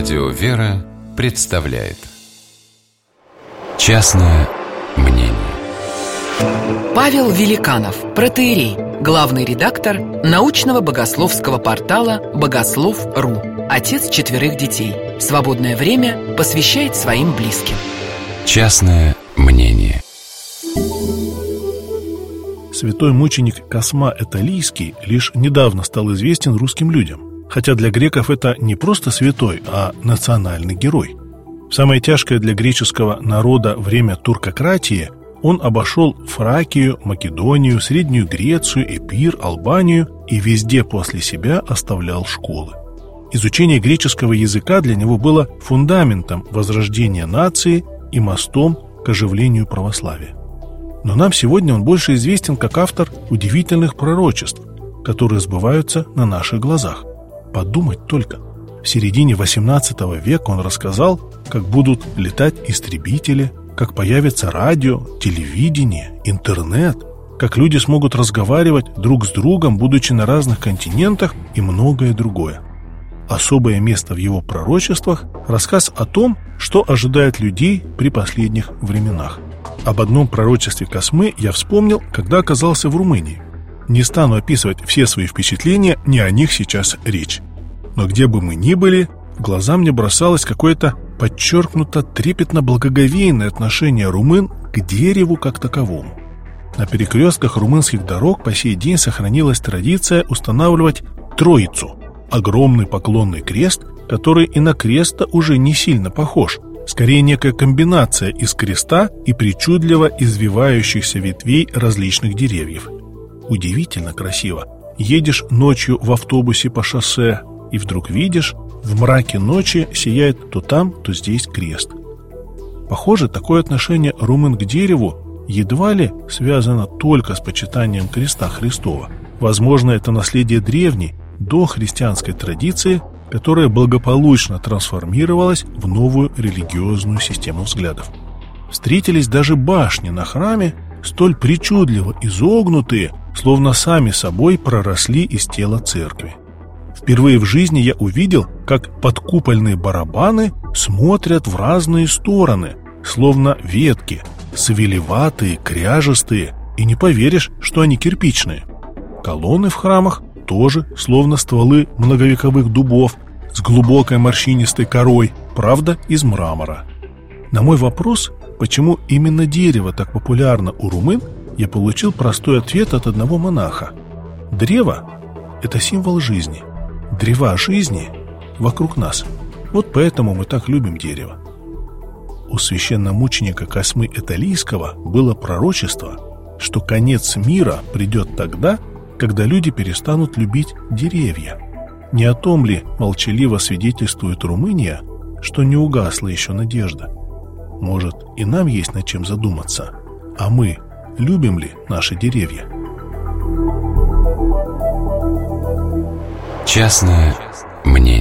Радио «Вера» представляет Частное мнение Павел Великанов, протеерей, главный редактор научного богословского портала «Богослов.ру», отец четверых детей. Свободное время посвящает своим близким. Частное мнение Святой мученик Косма Эталийский лишь недавно стал известен русским людям. Хотя для греков это не просто святой, а национальный герой. В самое тяжкое для греческого народа время туркократии он обошел Фракию, Македонию, Среднюю Грецию, Эпир, Албанию и везде после себя оставлял школы. Изучение греческого языка для него было фундаментом возрождения нации и мостом к оживлению православия. Но нам сегодня он больше известен как автор удивительных пророчеств, которые сбываются на наших глазах. Подумать только. В середине 18 века он рассказал, как будут летать истребители, как появится радио, телевидение, интернет, как люди смогут разговаривать друг с другом, будучи на разных континентах и многое другое. Особое место в его пророчествах – рассказ о том, что ожидает людей при последних временах. Об одном пророчестве Космы я вспомнил, когда оказался в Румынии. Не стану описывать все свои впечатления, не о них сейчас речь. Но где бы мы ни были, в глаза мне бросалось какое-то подчеркнуто трепетно-благоговейное отношение румын к дереву как таковому. На перекрестках румынских дорог по сей день сохранилась традиция устанавливать Троицу – огромный поклонный крест, который и на креста уже не сильно похож, скорее некая комбинация из креста и причудливо извивающихся ветвей различных деревьев – удивительно красиво. Едешь ночью в автобусе по шоссе, и вдруг видишь, в мраке ночи сияет то там, то здесь крест. Похоже, такое отношение румын к дереву едва ли связано только с почитанием креста Христова. Возможно, это наследие древней, дохристианской традиции, которая благополучно трансформировалась в новую религиозную систему взглядов. Встретились даже башни на храме, столь причудливо изогнутые, словно сами собой проросли из тела церкви. Впервые в жизни я увидел, как подкупольные барабаны смотрят в разные стороны, словно ветки, свелеватые, кряжестые, и не поверишь, что они кирпичные. Колонны в храмах тоже словно стволы многовековых дубов с глубокой морщинистой корой, правда, из мрамора. На мой вопрос, почему именно дерево так популярно у румын, я получил простой ответ от одного монаха. Древо – это символ жизни. Древа жизни вокруг нас. Вот поэтому мы так любим дерево. У священномученика Космы Эталийского было пророчество, что конец мира придет тогда, когда люди перестанут любить деревья. Не о том ли молчаливо свидетельствует Румыния, что не угасла еще надежда? Может, и нам есть над чем задуматься. А мы любим ли наши деревья. Частное мнение